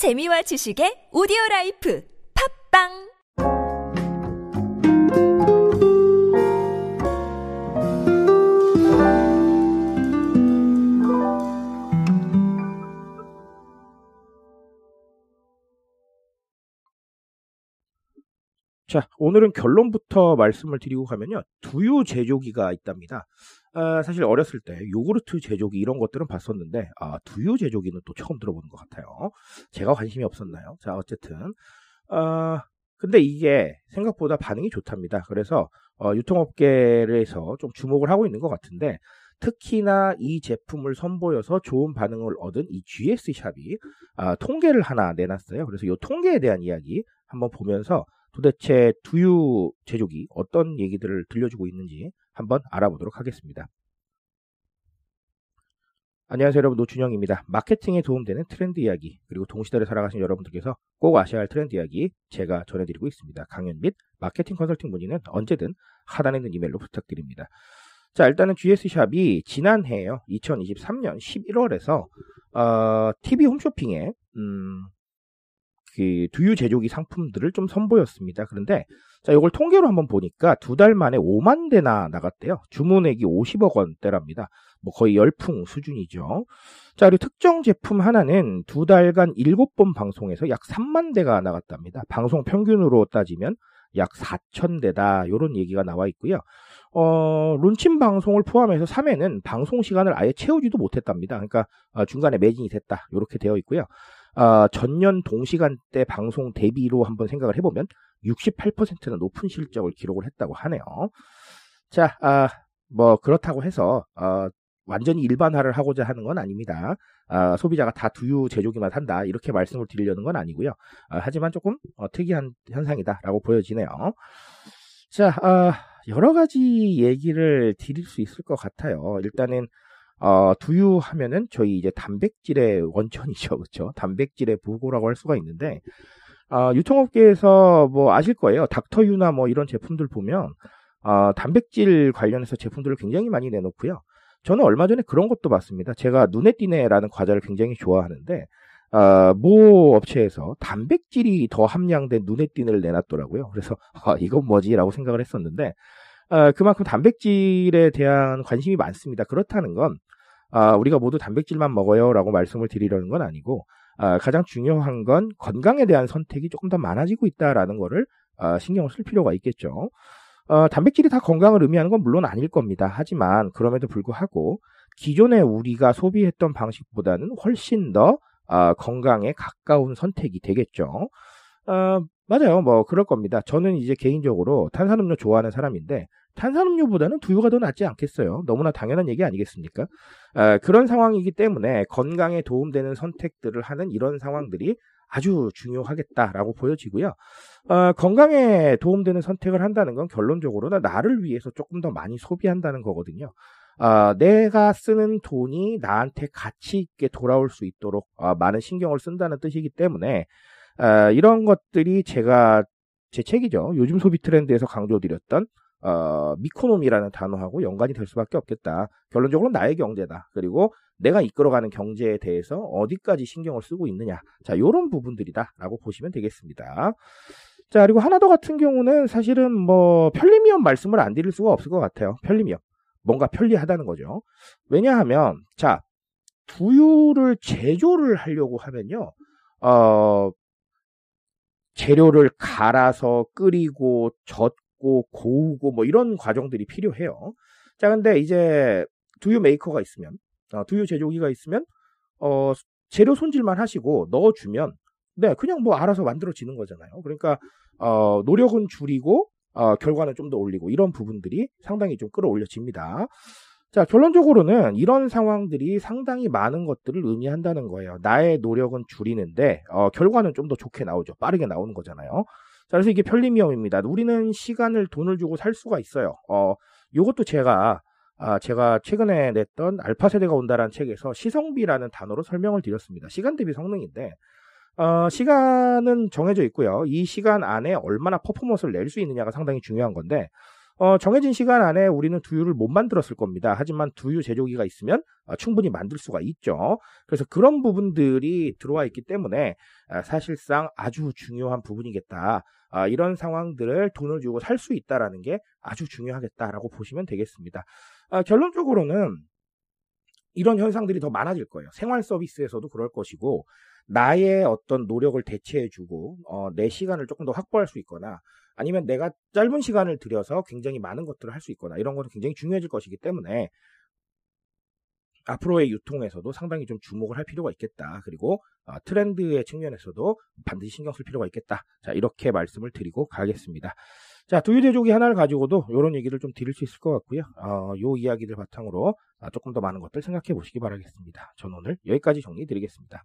재미와 지식의 오디오 라이프 팟빵 자, 오늘은 결론부터 말씀을 드리고 가면요. 두유 제조기가 있답니다. 아, 사실 어렸을 때 요구르트 제조기 이런 것들은 봤었는데 아, 두유 제조기는 또 처음 들어보는 것 같아요. 제가 관심이 없었나요? 자, 어쨌든 아, 근데 이게 생각보다 반응이 좋답니다. 그래서 어, 유통업계에서 좀 주목을 하고 있는 것 같은데 특히나 이 제품을 선보여서 좋은 반응을 얻은 이 GS 샵이 아, 통계를 하나 내놨어요. 그래서 이 통계에 대한 이야기 한번 보면서 도대체 두유 제조기 어떤 얘기들을 들려주고 있는지 한번 알아보도록 하겠습니다. 안녕하세요 여러분 노준영입니다. 마케팅에 도움되는 트렌드 이야기 그리고 동시대를 살아가신 여러분들께서 꼭 아셔야 할 트렌드 이야기 제가 전해드리고 있습니다. 강연 및 마케팅 컨설팅 문의는 언제든 하단에 있는 이메일로 부탁드립니다. 자 일단은 GS샵이 지난해에요. 2023년 11월에서 어, TV 홈쇼핑에 음, 그 두유 제조기 상품들을 좀 선보였습니다. 그런데 자 이걸 통계로 한번 보니까 두 달 만에 5만 대나 나갔대요. 주문액이 50억 원대랍니다. 뭐 거의 열풍 수준이죠. 자 그리고 특정 제품 하나는 두 달간 7번 방송에서 약 3만 대가 나갔답니다. 방송 평균으로 따지면 약 4천 대다 이런 얘기가 나와 있고요. 어, 론친 방송을 포함해서 3회는 방송 시간을 아예 채우지도 못했답니다. 그러니까 어, 중간에 매진이 됐다 이렇게 되어 있고요. 어, 전년 동시간대 방송 대비로 한번 생각을 해보면 68%는 높은 실적을 기록을 했다고 하네요. 자, 아, 뭐 그렇다고 해서 어, 완전히 일반화를 하고자 하는 건 아닙니다. 아, 소비자가 다 두유 제조기만 산다 이렇게 말씀을 드리려는 건 아니고요. 아, 하지만 조금 어, 특이한 현상이다라고 보여지네요. 자, 아, 여러 가지 얘기를 드릴 수 있을 것 같아요. 일단은 어, 두유 하면은 저희 이제 단백질의 원천이죠. 그렇죠? 단백질의 부고라고 할 수가 있는데 어, 유통업계에서 뭐 아실 거예요. 닥터유나 뭐 이런 제품들 보면 어, 단백질 관련해서 제품들을 굉장히 많이 내놓고요. 저는 얼마 전에 그런 것도 봤습니다. 제가 눈에 띄네라는 과자를 굉장히 좋아하는데 어, 모 업체에서 단백질이 더 함량된 눈에 띄네를 내놨더라고요. 그래서 아, 이건 뭐지라고 생각을 했었는데 어, 그만큼 단백질에 대한 관심이 많습니다. 그렇다는 건 아, 우리가 모두 단백질만 먹어요라고 말씀을 드리려는 건 아니고 아, 가장 중요한 건 건강에 대한 선택이 조금 더 많아지고 있다라는 거를 아, 신경을 쓸 필요가 있겠죠. 어, 단백질이 다 건강을 의미하는 건 물론 아닐 겁니다. 하지만 그럼에도 불구하고 기존에 우리가 소비했던 방식보다는 훨씬 더 어, 건강에 가까운 선택이 되겠죠. 어, 맞아요. 뭐 그럴 겁니다. 저는 이제 개인적으로 탄산음료 좋아하는 사람인데 탄산음료보다는 두유가 더 낫지 않겠어요. 너무나 당연한 얘기 아니겠습니까? 어, 그런 상황이기 때문에 건강에 도움되는 선택들을 하는 이런 상황들이 아주 중요하겠다라고 보여지고요. 어, 건강에 도움되는 선택을 한다는 건 결론적으로는 나를 위해서 조금 더 많이 소비한다는 거거든요. 어, 내가 쓰는 돈이 나한테 가치 있게 돌아올 수 있도록 어, 많은 신경을 쓴다는 뜻이기 때문에 어, 이런 것들이 제가 제 책이죠. 요즘 소비 트렌드에서 강조드렸던 어, 미코노미라는 단어하고 연관이 될 수밖에 없겠다. 결론적으로 나의 경제다. 그리고 내가 이끌어가는 경제에 대해서 어디까지 신경을 쓰고 있느냐. 자, 요런 부분들이다라고 보시면 되겠습니다. 자, 그리고 하나 더 같은 경우는 사실은 뭐 편리미엄 말씀을 안 드릴 수가 없을 것 같아요. 편리미엄. 뭔가 편리하다는 거죠. 왜냐하면 자, 두유를 제조를 하려고 하면요. 어, 재료를 갈아서 끓이고 젓 고 고우고 뭐 이런 과정들이 필요해요. 자, 근데 이제 두유 메이커가 있으면, 어, 두유 제조기가 있으면, 어, 재료 손질만 하시고 넣어주면, 네, 그냥 뭐 알아서 만들어지는 거잖아요. 그러니까, 어, 노력은 줄이고, 어, 결과는 좀 더 올리고, 이런 부분들이 상당히 좀 끌어올려집니다. 자, 결론적으로는 이런 상황들이 상당히 많은 것들을 의미한다는 거예요. 나의 노력은 줄이는데, 어, 결과는 좀 더 좋게 나오죠. 빠르게 나오는 거잖아요. 자, 그래서 이게 편리미엄입니다. 우리는 시간을 돈을 주고 살 수가 있어요. 어, 요것도 제가, 아, 제가 최근에 냈던 알파 세대가 온다라는 책에서 시성비라는 단어로 설명을 드렸습니다. 시간 대비 성능인데, 어, 시간은 정해져 있고요. 이 시간 안에 얼마나 퍼포먼스를 낼 수 있느냐가 상당히 중요한 건데, 어, 정해진 시간 안에 우리는 두유를 못 만들었을 겁니다. 하지만 두유 제조기가 있으면 어, 충분히 만들 수가 있죠. 그래서 그런 부분들이 들어와 있기 때문에 아, 사실상 아주 중요한 부분이겠다. 아, 이런 상황들을 돈을 주고 살 수 있다라는 게 아주 중요하겠다라고 보시면 되겠습니다. 아, 결론적으로는 이런 현상들이 더 많아질 거예요. 생활 서비스에서도 그럴 것이고 나의 어떤 노력을 대체해주고 어, 내 시간을 조금 더 확보할 수 있거나 아니면 내가 짧은 시간을 들여서 굉장히 많은 것들을 할 수 있거나 이런 것은 굉장히 중요해질 것이기 때문에 앞으로의 유통에서도 상당히 좀 주목을 할 필요가 있겠다. 그리고 어, 트렌드의 측면에서도 반드시 신경 쓸 필요가 있겠다. 자, 이렇게 말씀을 드리고 가겠습니다. 자, 두유 대조기 하나를 가지고도 이런 얘기를 좀 드릴 수 있을 것 같고요. 어, 요 이야기들 바탕으로 아, 조금 더 많은 것들 생각해 보시기 바라겠습니다. 저는 오늘 여기까지 정리 드리겠습니다.